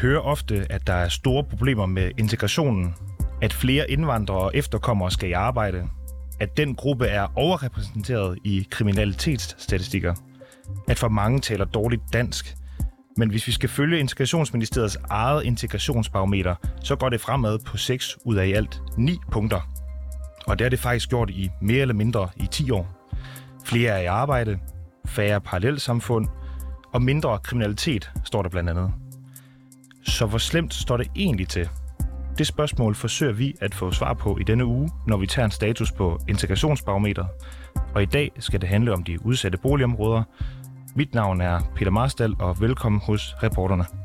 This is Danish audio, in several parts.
Hører ofte, at der er store problemer med integrationen, at flere indvandrere og efterkommere skal i arbejde, at den gruppe er overrepræsenteret i kriminalitetsstatistikker, at for mange taler dårligt dansk. Men hvis vi skal følge Integrationsministeriets eget integrationsbarometer, så går det fremad på 6 ud af i alt 9 punkter. Og det har det faktisk gjort i mere eller mindre i 10 år. Flere er i arbejde, færre parallelsamfund og mindre kriminalitet, står der blandt andet. Så hvor slemt står det egentlig til? Det spørgsmål forsøger vi at få svar på i denne uge, når vi tager en status på integrationsbarometer. Og i dag skal det handle om de udsatte boligområder. Mit navn er Peter Marstal, og velkommen hos reporterne.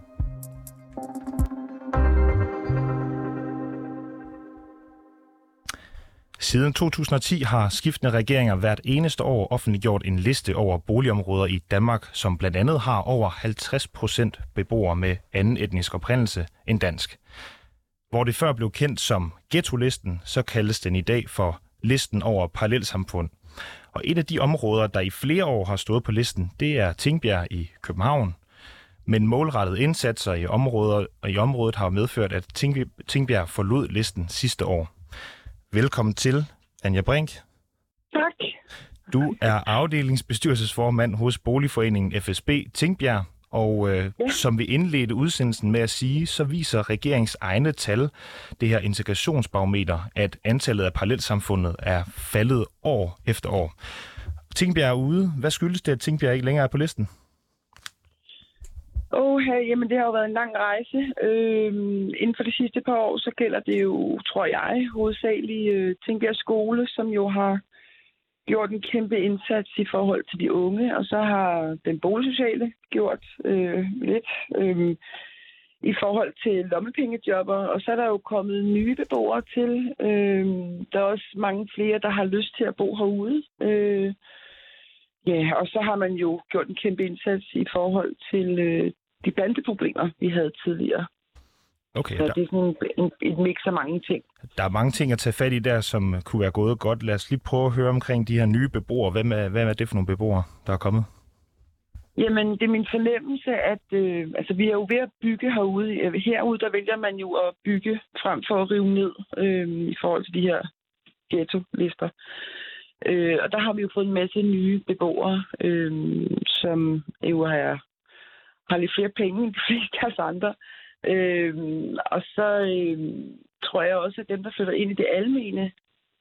Siden 2010 har skiftende regeringer hvert eneste år offentliggjort en liste over boligområder i Danmark, som blandt andet har over 50 procent beboere med anden etnisk oprindelse end dansk. Hvor det før blev kendt som ghetto-listen, så kaldes den i dag for listen over parallelsamfund. Og et af de områder, der i flere år har stået på listen, det er Tingbjerg i København. Men målrettede indsatser i, områder, i området har medført, at Tingbjerg forlod listen sidste år. Velkommen til, Anja Brink. Tak. Du er afdelingsbestyrelsesformand hos Boligforeningen FSB Tingbjerg, og øh, ja. som vi indledte udsendelsen med at sige, så viser regeringens egne tal, det her integrationsbarometer, at antallet af parallelsamfundet er faldet år efter år. Tingbjerg er ude. Hvad skyldes det, at Tingbjerg ikke længere er på listen? Oh, jamen det har jo været en lang rejse. Øhm, inden for de sidste par år, så gælder det jo, tror jeg, hovedsageligt øh, Tingbjerg Skole, som jo har gjort en kæmpe indsats i forhold til de unge, og så har den boligsociale gjort øh, lidt øh, i forhold til lommepengejobber, og så er der jo kommet nye beboere til. Øh, der er også mange flere, der har lyst til at bo herude. Øh, ja, og så har man jo gjort en kæmpe indsats i forhold til øh, de bandeproblemer, vi havde tidligere. Okay, så der... det er sådan en, et mix af mange ting. Der er mange ting at tage fat i der, som kunne være gået godt. Lad os lige prøve at høre omkring de her nye beboere. Hvem er, hvad er det for nogle beboere, der er kommet? Jamen, det er min fornemmelse, at øh, altså, vi er jo ved at bygge herude. Herude, der vælger man jo at bygge frem for at rive ned øh, i forhold til de her ghetto-lister. Øh, og der har vi jo fået en masse nye beboere, øh, som jo har, har lidt flere penge end de fleste af os andre. Øh, og så øh, tror jeg også, at dem, der flytter ind i det almene,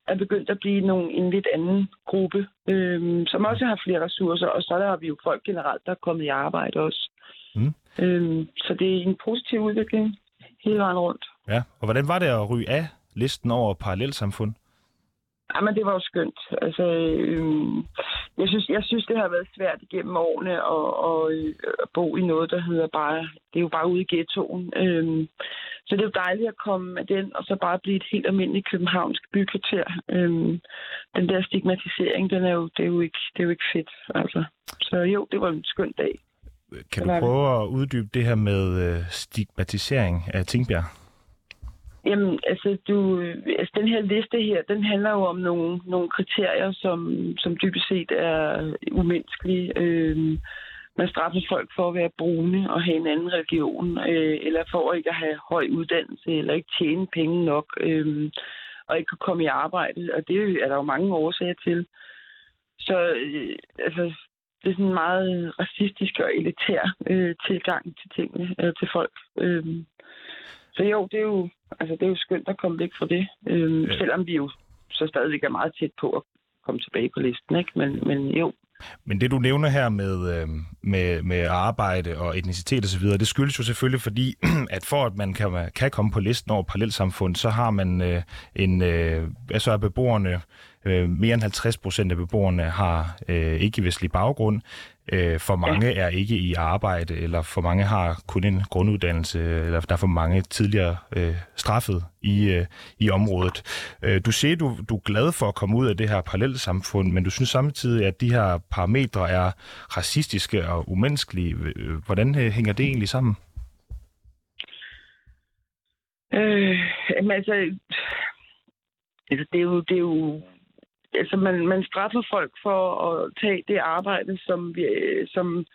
er begyndt at blive nogle, en lidt anden gruppe, øh, som også har flere ressourcer. Og så der har vi jo folk generelt, der er kommet i arbejde også. Mm. Øh, så det er en positiv udvikling hele vejen rundt. Ja, og hvordan var det at ryge af listen over parallelsamfund? Jamen, det var jo skønt. Altså, øh, jeg, synes, jeg synes, det har været svært igennem årene at, at, at bo i noget, der hedder bare... Det er jo bare ude i ghettoen. Øh, så det er jo dejligt at komme med den, og så bare blive et helt almindeligt københavnsk bykvarter. Øh, den der stigmatisering, den er jo, det, er jo ikke, det er jo ikke fedt. Altså. Så jo, det var en skøn dag. Kan du prøve at uddybe det her med øh, stigmatisering af Tingbjerg? Jamen, altså, du, altså, den her liste her, den handler jo om nogle, nogle kriterier, som, som dybest set er umenneskelige. Øh, man straffer folk for at være brune og have en anden religion, øh, eller for ikke at have høj uddannelse, eller ikke tjene penge nok, øh, og ikke kunne komme i arbejde. Og det er der jo mange årsager til. Så øh, altså, det er sådan en meget racistisk og elitær øh, tilgang til tingene, øh, til folk. Øh, så jo, det er jo, altså, det er jo skønt at komme væk fra det. Øhm, ja. Selvom vi jo så stadigvæk er meget tæt på at komme tilbage på listen. Ikke? Men, men jo, men det du nævner her med, øh, med, med arbejde og etnicitet osv., det skyldes jo selvfølgelig fordi, at for at man kan, kan komme på listen over parallelsamfund, så har man øh, en, øh, altså er beboerne Øh, mere end 50 procent af beboerne har øh, ikke-vestlig baggrund. Øh, for mange ja. er ikke i arbejde, eller for mange har kun en grunduddannelse, eller der er for mange tidligere øh, straffet i, øh, i området. Øh, du siger, du, du er glad for at komme ud af det her parallelsamfund, men du synes samtidig, at de her parametre er racistiske og umenneskelige. Hvordan øh, hænger det egentlig sammen? Øh, altså, altså det, er jo, det er jo altså man, man straffer folk for at tage det arbejde, som, vi, øh, som,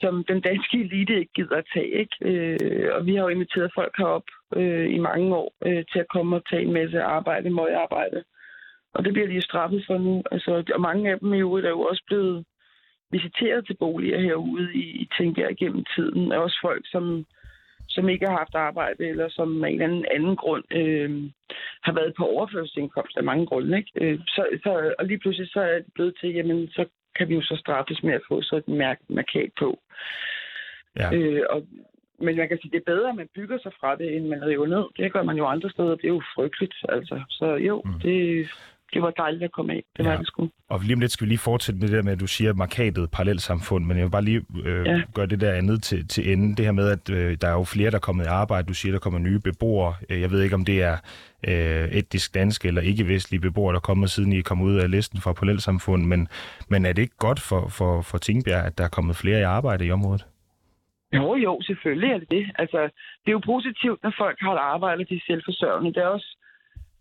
som den danske elite ikke gider at tage. Ikke? Øh, og vi har jo inviteret folk herop øh, i mange år øh, til at komme og tage en masse arbejde, møgarbejde. Og det bliver de straffet for nu. Altså, og mange af dem i øvrigt er jo også blevet visiteret til boliger herude i, i Tingbjerg gennem tiden. Er også folk, som, som ikke har haft arbejde, eller som af en eller anden, anden grund øh, har været på overførselsindkomst af mange grunde. Ikke? Øh, så, så, og lige pludselig så er det blevet til, jamen så kan vi jo så straffes med at få sådan en mærk, markat på. Ja. Øh, og, men man kan sige, det er bedre, at man bygger sig fra det, end man river ned. Det gør man jo andre steder. Det er jo frygteligt. Altså. Så jo, mm. det, det var dejligt at komme af. Det ja. var det sgu. Og lige om lidt skal vi lige fortsætte med det der med, at du siger markatet parallelsamfund, men jeg vil bare lige øh, ja. gøre det der andet til, til ende. Det her med, at øh, der er jo flere, der er kommet i arbejde. Du siger, der kommer nye beboere. Øh, jeg ved ikke, om det er øh, etnisk danske eller ikke-vestlige beboere, der er kommet siden I kom ud af listen for parallelsamfund, men, men er det ikke godt for, for, for Tingbjerg, at der er kommet flere i arbejde i området? Jo, jo, selvfølgelig er det det. Altså, det er jo positivt, når folk har et arbejde, og de er selvforsørgende. Det er også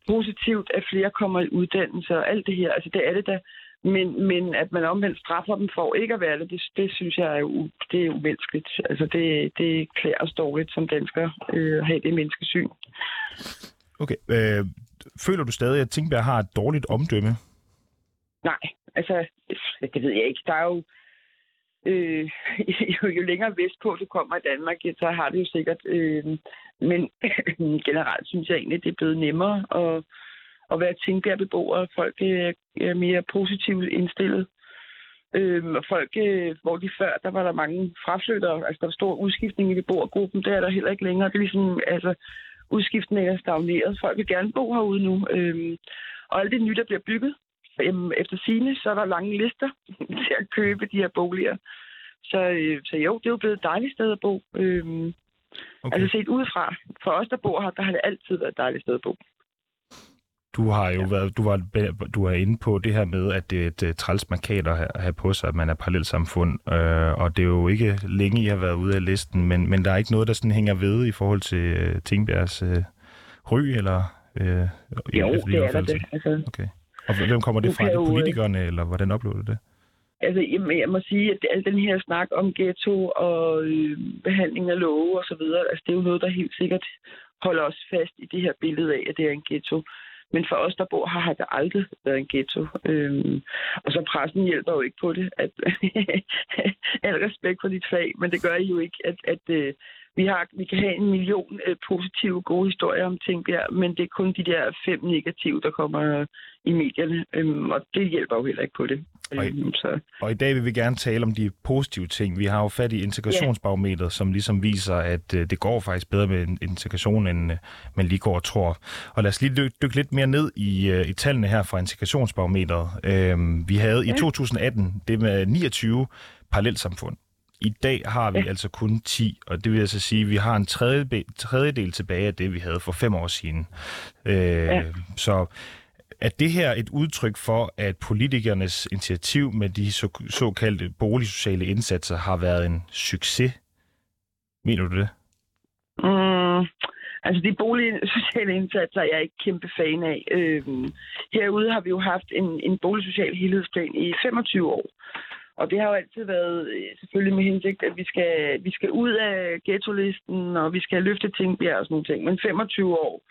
positivt, at flere kommer i uddannelse og alt det her. Altså, det er det da. Men, men at man omvendt straffer dem for ikke at være det, det, det synes jeg er, jo, det er umenneskeligt. Altså, det, det klæder os dårligt som danskere øh, at have det menneskesyn. Okay. Øh, føler du stadig, at Tingbjerg har et dårligt omdømme? Nej, altså, det ved jeg ikke. Der er jo, øh, jo, jo længere vestpå du kommer i Danmark, så har det jo sikkert. Øh, men generelt synes jeg egentlig, det er blevet nemmere at, at være Tingbjerg-beboer. Folk øh, er mere positivt indstillet. Øhm, og folk, øh, hvor de før, der var der mange fraflyttere, altså der var stor udskiftning i beboergruppen, der er der heller ikke længere. Det er ligesom, altså, udskiftningen er stagneret. Folk vil gerne bo herude nu. Øhm, og alt det nye, der bliver bygget, øhm, efter sine, så er der lange lister til at købe de her boliger. Så, øh, så jo, det er jo blevet et dejligt sted at bo. Øhm, okay. Altså set udefra. For os, der bor her, der har det altid været et dejligt sted at bo. Du har jo ja. været, du var, du er inde på det her med, at det er et uh, træls markat at have på sig, at man er parallelsamfund, uh, og det er jo ikke længe, I har været ude af listen, men, men der er ikke noget, der sådan hænger ved i forhold til uh, Tingbjergs uh, ry, eller? Uh, jo, det er det. Altså, okay. Og hvem kommer det fra? Er det politikerne, eller hvordan oplever du det? Altså, jeg, jeg må sige, at al den her snak om ghetto og øh, behandling af love og så videre, altså, det er jo noget, der helt sikkert holder os fast i det her billede af, at det er en ghetto. Men for os, der bor her, har det aldrig været en ghetto. Øhm, og så pressen hjælper jo ikke på det. At, al respekt for dit fag, men det gør jo ikke, at, at øh, vi, har, vi kan have en million øh, positive, gode historier om Tingbjerg, men det er kun de der fem negative, der kommer i medierne, øhm, og det hjælper jo heller ikke på det. Og i, så. og i dag vil vi gerne tale om de positive ting. Vi har jo fat i integrationsbarometeret, som ligesom viser, at øh, det går faktisk bedre med integration, end øh, man lige går og tror. Og lad os lige dykke, dykke lidt mere ned i, øh, i tallene her fra integrationsbarometeret. Øhm, vi havde ja. i 2018 det med 29 parallelsamfund. I dag har vi ja. altså kun 10, og det vil altså sige, at vi har en tredje, tredjedel tilbage af det, vi havde for fem år siden. Øh, ja. Så er det her et udtryk for, at politikernes initiativ med de så, såkaldte boligsociale indsatser har været en succes? Mener du det? Mm, altså de boligsociale indsatser er jeg ikke kæmpe fan af. Øhm, herude har vi jo haft en, en boligsocial helhedsplan i 25 år. Og det har jo altid været øh, selvfølgelig med hensigt, at vi skal, vi skal ud af ghetto-listen, og vi skal løfte Tingbjerg og sådan nogle ting. Men 25 år,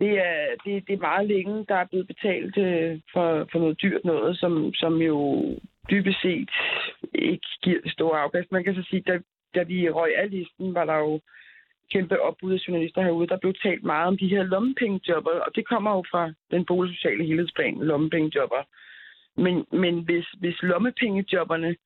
det er, det, det er meget længe, der er blevet betalt øh, for, for noget dyrt noget, som, som jo dybest set ikke giver det store afkast. Man kan så sige, da, da vi røg af listen, var der jo kæmpe opbud af journalister herude, der blev talt meget om de her lommepengejobber, og det kommer jo fra den boligsociale helhedsplan, lommepengejobber. Men, men hvis, hvis lommepengejobberne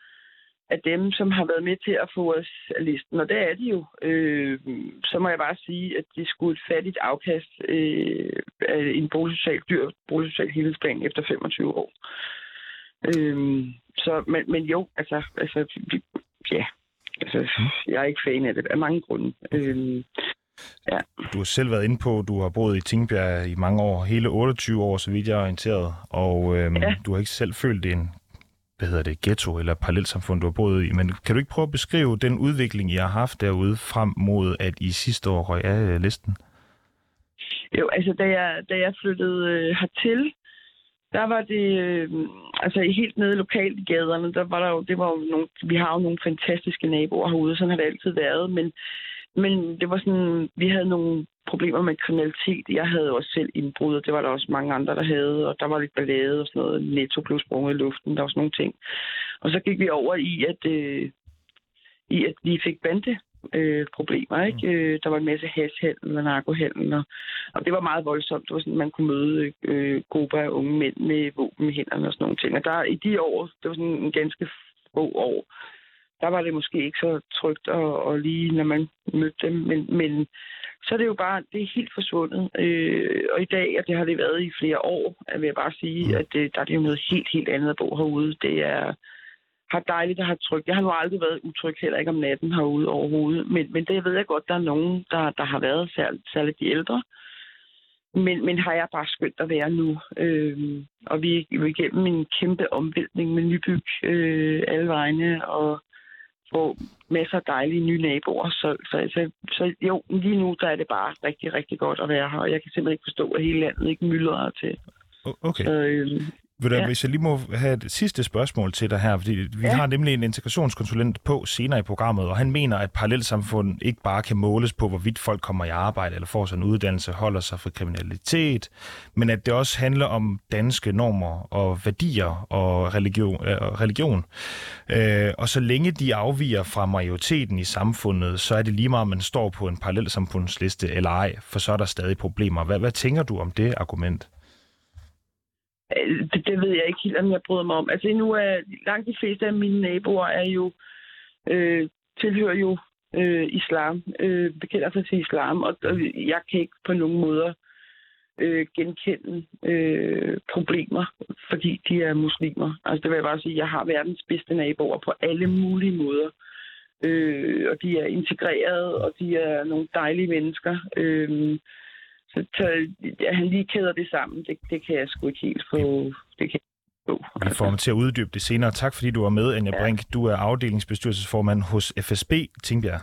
af dem, som har været med til at få os af listen, og det er de jo, øh, så må jeg bare sige, at det skulle et fattigt afkast øh, af en boligsocial, dyr boligsocial helhedsplan efter 25 år. Øh, så, men, men jo, altså, altså ja, altså, jeg er ikke fan af det af mange grunde. Øh, Ja. Du har selv været inde på, du har boet i Tingbjerg i mange år, hele 28 år, så vidt jeg er orienteret, og øhm, ja. du har ikke selv følt en hvad hedder det, ghetto eller parallelsamfund, du har boet i. Men kan du ikke prøve at beskrive den udvikling, I har haft derude frem mod, at I sidste år røg af øh, listen? Jo, altså da jeg, da jeg flyttede øh, hertil, der var det, øh, altså helt nede lokalt i gaderne, der var der jo, det var jo nogle, vi har jo nogle fantastiske naboer herude, sådan har det altid været, men, men det var sådan, vi havde nogle problemer med kriminalitet. Jeg havde også selv indbrud, og det var der også mange andre, der havde, og der var lidt ballade og sådan noget, netto blev sprunget i luften, der var sådan nogle ting. Og så gik vi over i, at, øh, i at vi fik bande øh, problemer. Ikke? Mm. Øh, der var en masse hashhandel og narkohandel, og, og det var meget voldsomt. Det var sådan, man kunne møde øh, grupper af unge mænd med våben i hænderne og sådan nogle ting. Og der, i de år, det var sådan en ganske få år, der var det måske ikke så trygt og, og lige, når man mødte dem. Men, men så er det jo bare, det er helt forsvundet. Øh, og i dag, og det har det været i flere år, vil jeg bare sige, at det, der er det jo noget helt, helt andet at bo herude. Det er, har dejligt at have trygt. Jeg har nu aldrig været utryg, heller ikke om natten herude overhovedet. Men, men det ved jeg godt, der er nogen, der, der har været, særligt, særligt de ældre. Men, men har jeg bare skønt at være nu. Øh, og vi er igennem en kæmpe omvæltning med nybyg øh, alle vegne, og få masser af dejlige nye naboer. Så, så, så, så jo, lige nu der er det bare rigtig, rigtig godt at være her. Og jeg kan simpelthen ikke forstå, at hele landet ikke myldrer til. Okay. Så, øh, ved du, ja. Hvis jeg lige må have et sidste spørgsmål til dig her, fordi vi ja. har nemlig en integrationskonsulent på senere i programmet, og han mener, at parallelsamfund ikke bare kan måles på, hvorvidt folk kommer i arbejde eller får sådan en uddannelse, holder sig for kriminalitet, men at det også handler om danske normer og værdier og religion. Øh, religion. Øh, og så længe de afviger fra majoriteten i samfundet, så er det lige meget, om man står på en parallelsamfundsliste eller ej, for så er der stadig problemer. Hvad, hvad tænker du om det argument? Øh, det, det ved jeg ikke helt, om jeg bryder mig om. Altså nu er langt de fleste af mine naboer er jo øh, tilhører jo øh, islam, øh, bekender sig til islam, og, og jeg kan ikke på nogen måder øh, genkende øh, problemer, fordi de er muslimer. Altså det vil jeg bare sige, jeg har verdens bedste naboer på alle mulige måder. Øh, og de er integreret, og de er nogle dejlige mennesker. Øh, så, så ja, han lige kæder det sammen, det, det kan jeg sgu ikke helt få. Det kan vi får mig til at uddybe det senere. Tak fordi du var med, Anja ja. Brink. Du er afdelingsbestyrelsesformand hos FSB Tingbjerg.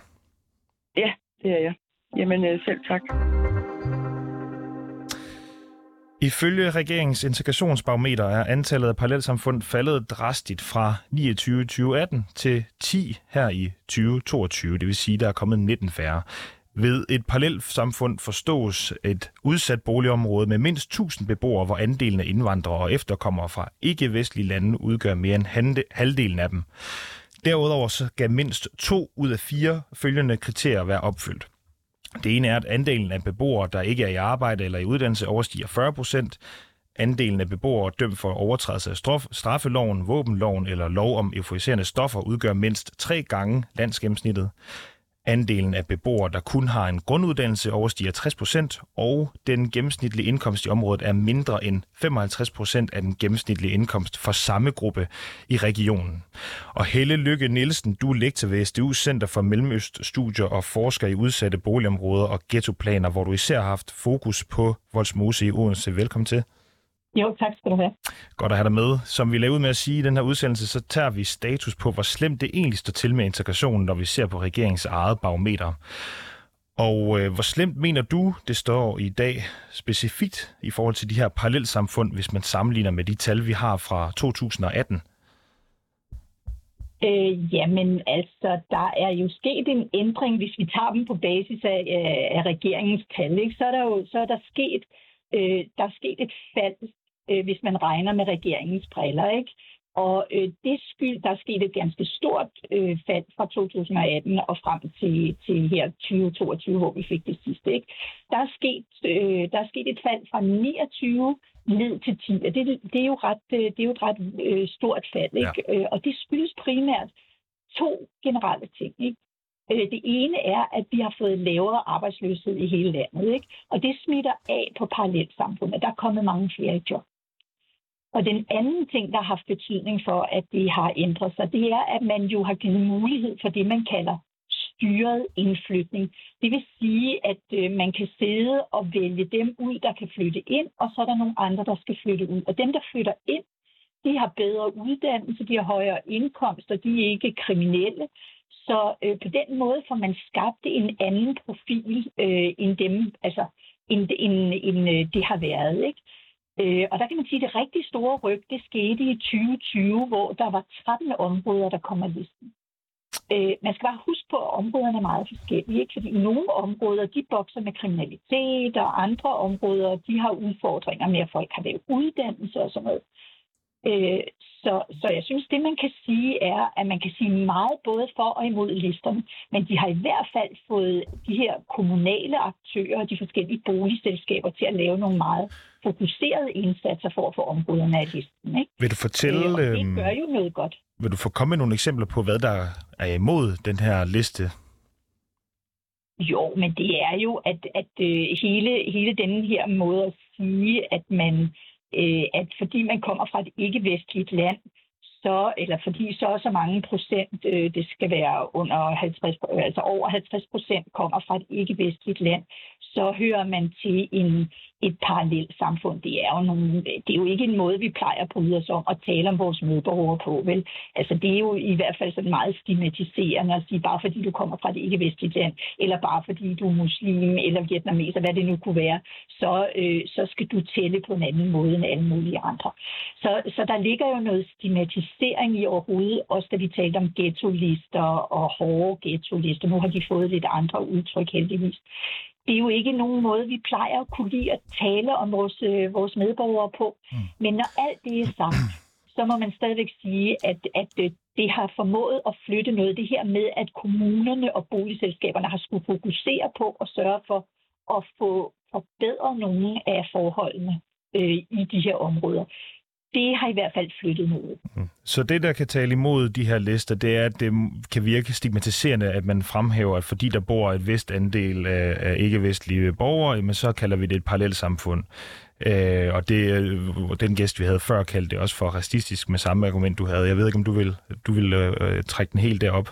Ja, det er jeg. Jamen øh, selv tak. Ifølge regeringens integrationsbarometer er antallet af parallelsamfund faldet drastigt fra 29 2018 til 10 her i 2022. Det vil sige, at der er kommet 19 færre. Ved et parallelt samfund forstås et udsat boligområde med mindst 1000 beboere, hvor andelen af indvandrere og efterkommere fra ikke-vestlige lande udgør mere end halvdelen af dem. Derudover så skal mindst to ud af fire følgende kriterier være opfyldt. Det ene er, at andelen af beboere, der ikke er i arbejde eller i uddannelse, overstiger 40 procent. Andelen af beboere dømt for overtrædelse af straffeloven, våbenloven eller lov om euforiserende stoffer udgør mindst tre gange landsgennemsnittet. Andelen af beboere, der kun har en grunduddannelse, overstiger 60 procent, og den gennemsnitlige indkomst i området er mindre end 55 procent af den gennemsnitlige indkomst for samme gruppe i regionen. Og Helle Lykke Nielsen, du er lektor ved SDU Center for Mellemøststudier og forsker i udsatte boligområder og ghettoplaner, hvor du især har haft fokus på Voldsmose i Odense. Velkommen til. Jo, tak skal du have. Godt at have dig med. Som vi lavede ud med at sige i den her udsendelse, så tager vi status på, hvor slemt det egentlig står til med integrationen, når vi ser på regeringens eget barometer. Og øh, hvor slemt mener du, det står i dag specifikt i forhold til de her parallelsamfund, hvis man sammenligner med de tal, vi har fra 2018? Øh, jamen altså, der er jo sket en ændring, hvis vi tager dem på basis af, af regeringens tal, ikke? så er der jo så er der sket øh, der er sket et fald øh, hvis man regner med regeringens briller. Ikke? Og øh, det skyld, der er sket et ganske stort øh, fald fra 2018 og frem til, til her 2022, hvor vi fik det sidste. Ikke? Der, er sket, øh, der er sket et fald fra 29 ned til 10, og det, det er jo ret, øh, det er jo et ret øh, stort fald. Ikke? Ja. Øh, og det skyldes primært to generelle ting. Ikke? Øh, det ene er, at vi har fået lavere arbejdsløshed i hele landet, ikke? og det smitter af på parallelsamfundet. Der er kommet mange flere i job. Og den anden ting, der har haft betydning for, at det har ændret sig, det er, at man jo har givet mulighed for det, man kalder styret indflytning. Det vil sige, at øh, man kan sidde og vælge dem ud, der kan flytte ind, og så er der nogle andre, der skal flytte ud. Og dem, der flytter ind, de har bedre uddannelse, de har højere indkomst, og de er ikke kriminelle. Så øh, på den måde får man skabt en anden profil øh, end dem, altså end, end, end end det har været. Ikke? Øh, og der kan man sige, at det rigtig store ryg, det skete i 2020, hvor der var 13 områder, der kom af listen. Øh, man skal bare huske på, at områderne er meget forskellige, ikke? fordi nogle områder, de bokser med kriminalitet, og andre områder, de har udfordringer med, at folk har lavet uddannelse og sådan noget. Øh, så, så jeg synes, det man kan sige er, at man kan sige meget både for og imod listerne, men de har i hvert fald fået de her kommunale aktører og de forskellige boligselskaber til at lave nogle meget fokuserede indsatser for at få områderne af listen. Ikke? Vil du fortælle... Øh, og det øhm, gør jo noget godt. Vil du få komme med nogle eksempler på, hvad der er imod den her liste? Jo, men det er jo, at, at øh, hele, hele den her måde at sige, at man øh, at fordi man kommer fra et ikke-vestligt land, så, eller fordi så og så mange procent, øh, det skal være under 50, altså over 50 procent kommer fra et ikke-vestligt land, så hører man til en, et parallelt samfund. Det er, jo nogle, det er jo ikke en måde, vi plejer at bryde os om at tale om vores medborgere på. Vel? Altså, det er jo i hvert fald sådan meget stigmatiserende at sige, bare fordi du kommer fra det ikke-vestlige land, eller bare fordi du er muslim eller vietnameser, hvad det nu kunne være, så, øh, så skal du tælle på en anden måde end alle mulige andre. Så, så der ligger jo noget stigmatisering i overhovedet, også da vi talte om ghetto-lister og hårde ghetto-lister. Nu har de fået lidt andre udtryk heldigvis det er jo ikke nogen måde, vi plejer at kunne lide at tale om vores, øh, vores medborgere på. Mm. Men når alt det er sagt, så må man stadigvæk sige, at, at øh, det har formået at flytte noget. Det her med, at kommunerne og boligselskaberne har skulle fokusere på at sørge for at få forbedret nogle af forholdene øh, i de her områder det har i hvert fald flyttet noget. Mm. Så det, der kan tale imod de her lister, det er, at det kan virke stigmatiserende, at man fremhæver, at fordi der bor et vist andel af, ikke-vestlige borgere, men så kalder vi det et parallelt samfund. Øh, og det, øh, den gæst, vi havde før, kaldte det også for racistisk med samme argument, du havde. Jeg ved ikke, om du vil, du vil øh, trække den helt derop.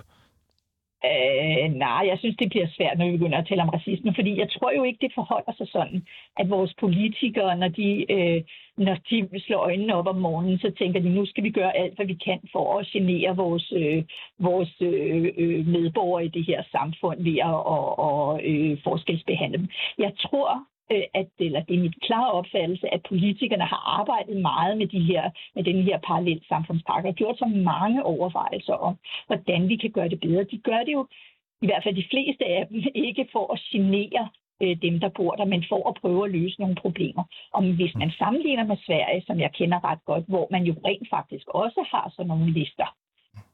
Øh, nej, jeg synes, det bliver svært, når vi begynder at tale om racisme, fordi jeg tror jo ikke, det forholder sig sådan, at vores politikere, når de, øh, når de slår øjnene op om morgenen, så tænker de, nu skal vi gøre alt, hvad vi kan for at genere vores, øh, vores øh, øh medborgere i det her samfund ved at og, og, øh, forskelsbehandle dem. Jeg tror, Øh, at, eller det er mit klare opfattelse, at politikerne har arbejdet meget med, de her, med den her parallelt samfundspakke og gjort så mange overvejelser om, hvordan vi kan gøre det bedre. De gør det jo, i hvert fald de fleste af dem, ikke for at genere øh, dem, der bor der, men for at prøve at løse nogle problemer. Og hvis man sammenligner med Sverige, som jeg kender ret godt, hvor man jo rent faktisk også har sådan nogle lister,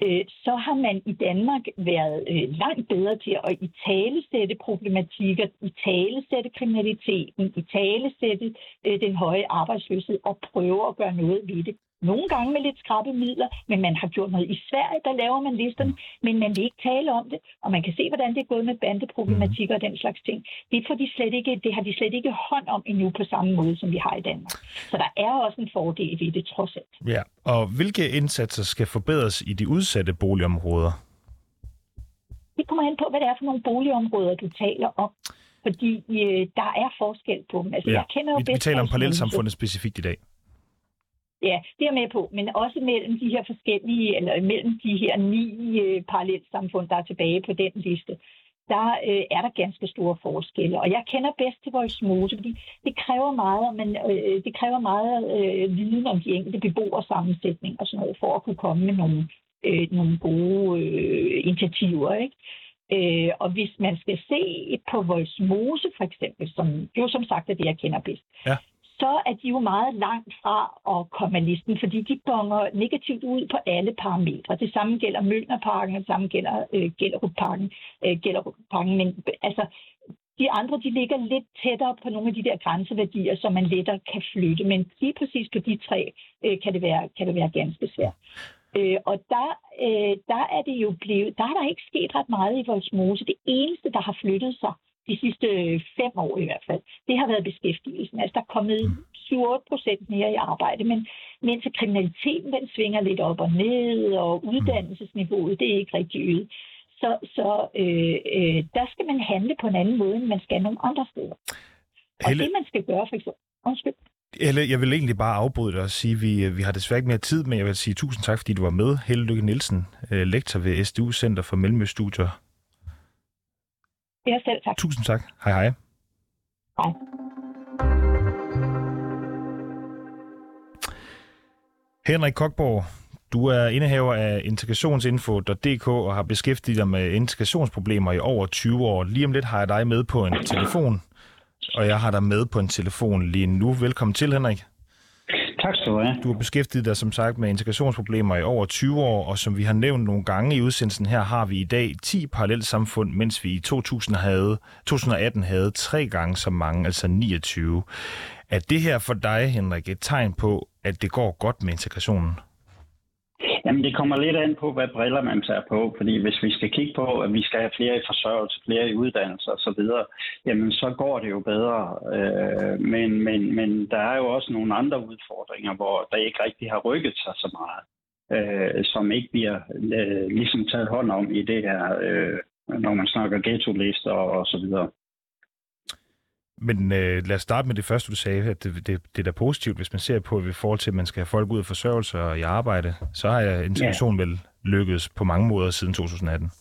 øh, så har man i Danmark været øh, langt bedre til at i talesætte problematikker, i talesætte kriminaliteten, i talesætte øh, den høje arbejdsløshed og prøve at gøre noget ved det. Nogle gange med lidt skrappe midler, men man har gjort noget. I Sverige, der laver man listerne, men man vil ikke tale om det, og man kan se, hvordan det er gået med bandeproblematikker og den slags ting. Det, får de slet ikke, det har de slet ikke hånd om endnu på samme måde, som vi har i Danmark. Så der er også en fordel ved det, trods alt. Ja, og hvilke indsatser skal forbedres i de udsatte boligområder? Det kommer an på, hvad det er for nogle boligområder, du taler om. Fordi øh, der er forskel på dem. Altså, ja. jeg kender jo vi, vi taler om parallelsamfundet specifikt i dag. Ja, det er med på, men også mellem de her forskellige, eller mellem de her ni øh, parallelsamfund, der er tilbage på den liste, der øh, er der ganske store forskelle. Og jeg kender bedst til Voldsmose, fordi det kræver meget, men øh, det kræver meget øh, viden om de enkelte beboers sammensætning og sådan noget, for at kunne komme med nogle, øh, nogle gode øh, initiativer. Ikke? Øh, og hvis man skal se på Voldsmose for eksempel, som jo som sagt er det, jeg kender bedst, ja så er de jo meget langt fra at komme af listen, fordi de bonger negativt ud på alle parametre. Det samme gælder Mølnerparken, det samme gælder øh, Gellerupparken, øh, Gellerupparken. Men altså, de andre de ligger lidt tættere på nogle af de der grænseværdier, som man lettere kan flytte. Men lige præcis på de tre øh, kan, det være, kan det være ganske svært. Øh, og der, øh, der er det jo blevet, der er der ikke sket ret meget i vores mose. Det eneste, der har flyttet sig, de sidste fem år i hvert fald, det har været beskæftigelsen. Altså, der er kommet 7-8 procent mere i arbejde, men mens kriminaliteten den svinger lidt op og ned, og uddannelsesniveauet det er ikke rigtig øget. Så, så øh, øh, der skal man handle på en anden måde, end man skal nogle andre steder. Og Helle... det, man skal gøre, for eksempel... Undskyld. Helle, jeg vil egentlig bare afbryde dig og sige, at vi, vi har desværre ikke mere tid, men jeg vil sige tusind tak, fordi du var med. Helle Lykke Nielsen, øh, lektor ved SDU Center for Mellemøststudier Ja, selv tak. Tusind tak. Hej hej. Hej. Henrik Kokborg, du er indehaver af integrationsinfo.dk og har beskæftiget dig med integrationsproblemer i over 20 år. Lige om lidt har jeg dig med på en telefon, og jeg har dig med på en telefon lige nu. Velkommen til, Henrik. Du har beskæftiget dig som sagt med integrationsproblemer i over 20 år, og som vi har nævnt nogle gange i udsendelsen her, har vi i dag 10 samfund, mens vi i 2000 havde, 2018 havde tre gange så mange, altså 29. Er det her for dig, Henrik, et tegn på, at det går godt med integrationen? Jamen, det kommer lidt an på, hvad briller man tager på. Fordi hvis vi skal kigge på, at vi skal have flere i forsørgelse, flere i uddannelse osv., jamen så går det jo bedre. Øh, men, men, men der er jo også nogle andre udfordringer, hvor der ikke rigtig har rykket sig så meget, øh, som ikke bliver øh, ligesom taget hånd om i det her, øh, når man snakker ghetto-lister og så videre. Men øh, lad os starte med det første, du sagde, at det, det, det er da positivt, hvis man ser på, at i forhold til, at man skal have folk ud af forsørgelse og i arbejde, så har integrationen ja. vel lykkedes på mange måder siden 2018.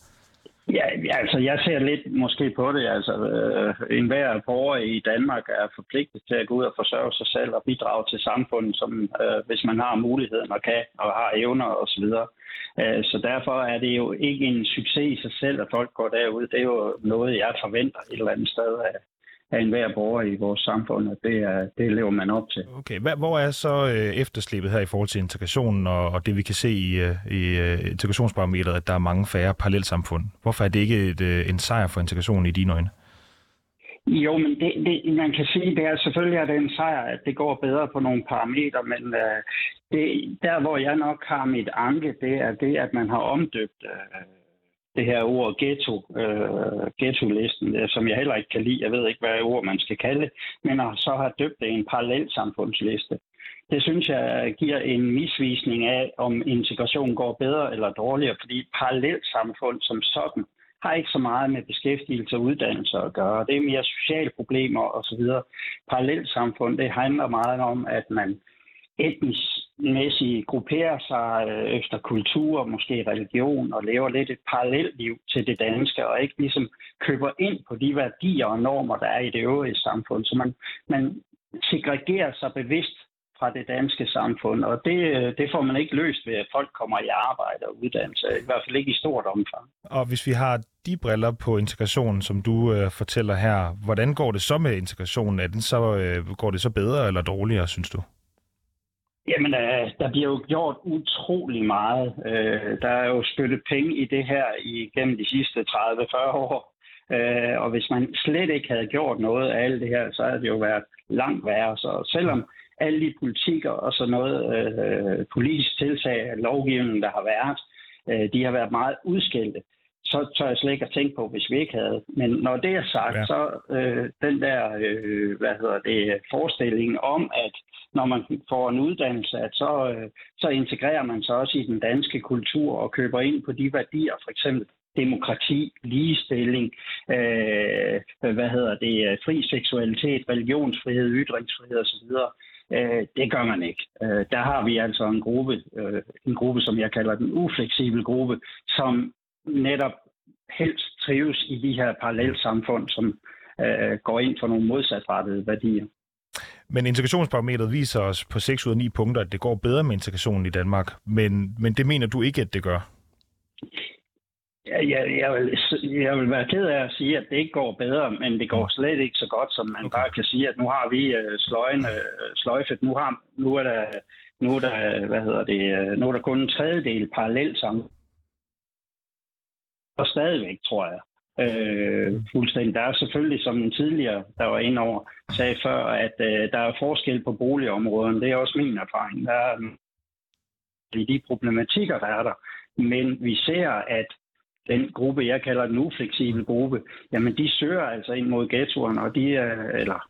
Ja, altså jeg ser lidt måske på det. Altså øh, enhver borger i Danmark er forpligtet til at gå ud og forsørge sig selv og bidrage til samfundet, som, øh, hvis man har muligheden og kan og har evner osv. Øh, så derfor er det jo ikke en succes i sig selv, at folk går derud. Det er jo noget, jeg forventer et eller andet sted af, af enhver borger i vores samfund, og det, er, det lever man op til. Okay, hvor er så øh, efterslæbet her i forhold til integrationen, og, og det vi kan se i, øh, i øh, integrationsbarometeret, at der er mange færre parallelsamfund? Hvorfor er det ikke et, en sejr for integrationen i dine øjne? Jo, men det, det, man kan sige, det er selvfølgelig at det er en sejr, at det går bedre på nogle parametre, men øh, det, der hvor jeg nok har mit anke, det er det, at man har omdøbt øh, det her ord ghetto, øh, ghetto-listen, øh, som jeg heller ikke kan lide. Jeg ved ikke, hvad ord man skal kalde men så har døbt det en parallel samfundsliste. Det synes jeg giver en misvisning af, om integration går bedre eller dårligere, fordi samfund som sådan har ikke så meget med beskæftigelse og uddannelse at gøre. Det er mere sociale problemer osv. samfund, det handler meget om, at man etnisk mæssigt grupperer sig øh, efter kultur, måske religion, og lever lidt et parallelt liv til det danske, og ikke ligesom køber ind på de værdier og normer, der er i det øvrige samfund. Så man, man segregerer sig bevidst fra det danske samfund, og det, øh, det får man ikke løst ved, at folk kommer i arbejde og uddannelse, i hvert fald ikke i stort omfang. Og hvis vi har de briller på integrationen, som du øh, fortæller her, hvordan går det så med integrationen? Er den så, øh, går det så bedre eller dårligere, synes du? Jamen, øh, der bliver jo gjort utrolig meget. Øh, der er jo spyttet penge i det her igennem de sidste 30-40 år. Øh, og hvis man slet ikke havde gjort noget af alt det her, så havde det jo været langt værre. Så selvom alle de politikker og sådan noget, øh, politisk tiltag, lovgivningen, der har været, øh, de har været meget udskilte, så tør jeg slet ikke at tænke på, hvis vi ikke havde. Men når det er sagt, ja. så øh, den der øh, hvad hedder det, forestilling om, at når man får en uddannelse, at så, øh, så integrerer man sig også i den danske kultur og køber ind på de værdier, for eksempel demokrati, ligestilling, øh, hvad hedder det, fri seksualitet, religionsfrihed, ytringsfrihed osv., øh, det gør man ikke. Øh, der har vi altså en gruppe, øh, en gruppe, som jeg kalder den ufleksibel gruppe, som netop helst trives i de her parallelsamfund, som øh, går ind for nogle modsatrettede værdier. Men integrationsbarometeret viser os på 6 ud af 9 punkter, at det går bedre med integrationen i Danmark. Men, men det mener du ikke, at det gør? Ja, jeg, jeg, vil, jeg vil være ked af at sige, at det ikke går bedre, men det går slet ikke så godt, som man okay. bare kan sige, at nu har vi uh, sløjen, uh, sløjfet. Nu, har, nu er der, nu er der, hvad hedder det, uh, nu er der kun en tredjedel parallelt sammen. Og stadigvæk, tror jeg øh, fuldstændig. Der er selvfølgelig, som en tidligere, der var ind over, sagde før, at øh, der er forskel på boligområderne. Det er også min erfaring. Der er i de problematikker, der er der. Men vi ser, at den gruppe, jeg kalder den ufleksible gruppe, jamen de søger altså ind mod ghettoerne, og de er, eller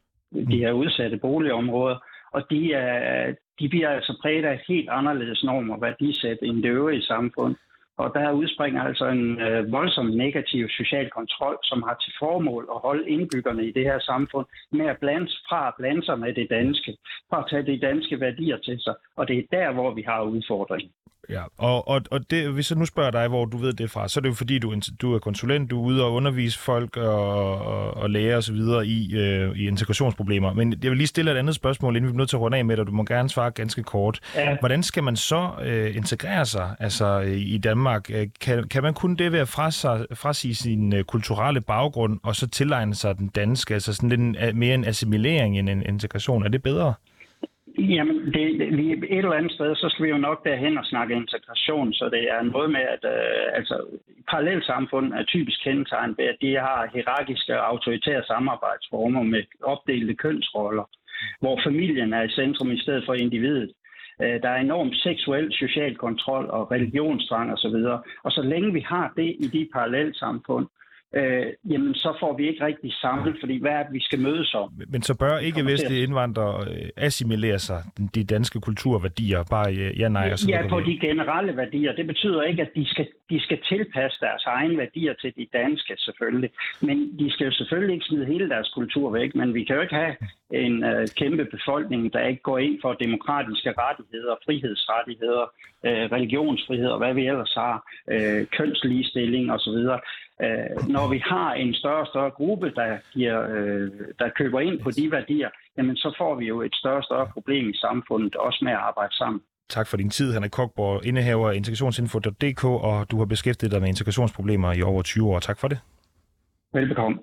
de er udsatte boligområder, og de, er, de bliver altså præget af et helt anderledes norm og værdisæt end det øvrige samfund. Og der udspringer altså en øh, voldsom negativ social kontrol, som har til formål at holde indbyggerne i det her samfund med at blande, fra at blande sig med det danske, fra at tage de danske værdier til sig. Og det er der, hvor vi har udfordringen. Ja, og, og, og det, hvis jeg nu spørger dig, hvor du ved det fra, så er det jo fordi, du, du er konsulent, du er ude og undervise folk og, og, og lære osv. I, øh, i integrationsproblemer. Men jeg vil lige stille et andet spørgsmål, inden vi er nødt til at runde af med dig. Du må gerne svare ganske kort. Ja. Hvordan skal man så øh, integrere sig altså, i Danmark? Øh, kan, kan man kun det ved at frasige sin øh, kulturelle baggrund, og så tilegne sig den danske, altså sådan lidt mere en assimilering end en integration? Er det bedre? Jamen, det, vi, et eller andet sted, så skal vi jo nok derhen og snakke integration, så det er en måde med, at øh, altså, parallelsamfund er typisk kendetegnet ved, at de har hierarkiske og autoritære samarbejdsformer med opdelte kønsroller, hvor familien er i centrum i stedet for individet. Øh, der er enorm seksuel social kontrol og religionsstrang osv. Og, og så længe vi har det i de parallelsamfund, øh, jamen så får vi ikke rigtig samlet, fordi hvad er det, vi skal mødes om? Men så bør ikke vestlige indvandrere øh, assimilere sig de danske kulturværdier, bare øh, ja, nej og så Ja, på de generelle værdier. Det betyder ikke, at de skal, de skal tilpasse deres egne værdier til de danske, selvfølgelig. Men de skal jo selvfølgelig ikke smide hele deres kultur væk, men vi kan jo ikke have en uh, kæmpe befolkning, der ikke går ind for demokratiske rettigheder, frihedsrettigheder, uh, religionsfrihed og hvad vi ellers har, uh, kønsligestilling osv. Uh, når vi har en større og større gruppe, der, giver, uh, der køber ind på de værdier, jamen så får vi jo et større og større problem i samfundet, også med at arbejde sammen. Tak for din tid, Henrik Kokborg, indehaver af integrationsinfo.dk, og du har beskæftiget dig med integrationsproblemer i over 20 år. Tak for det. Velbekomme.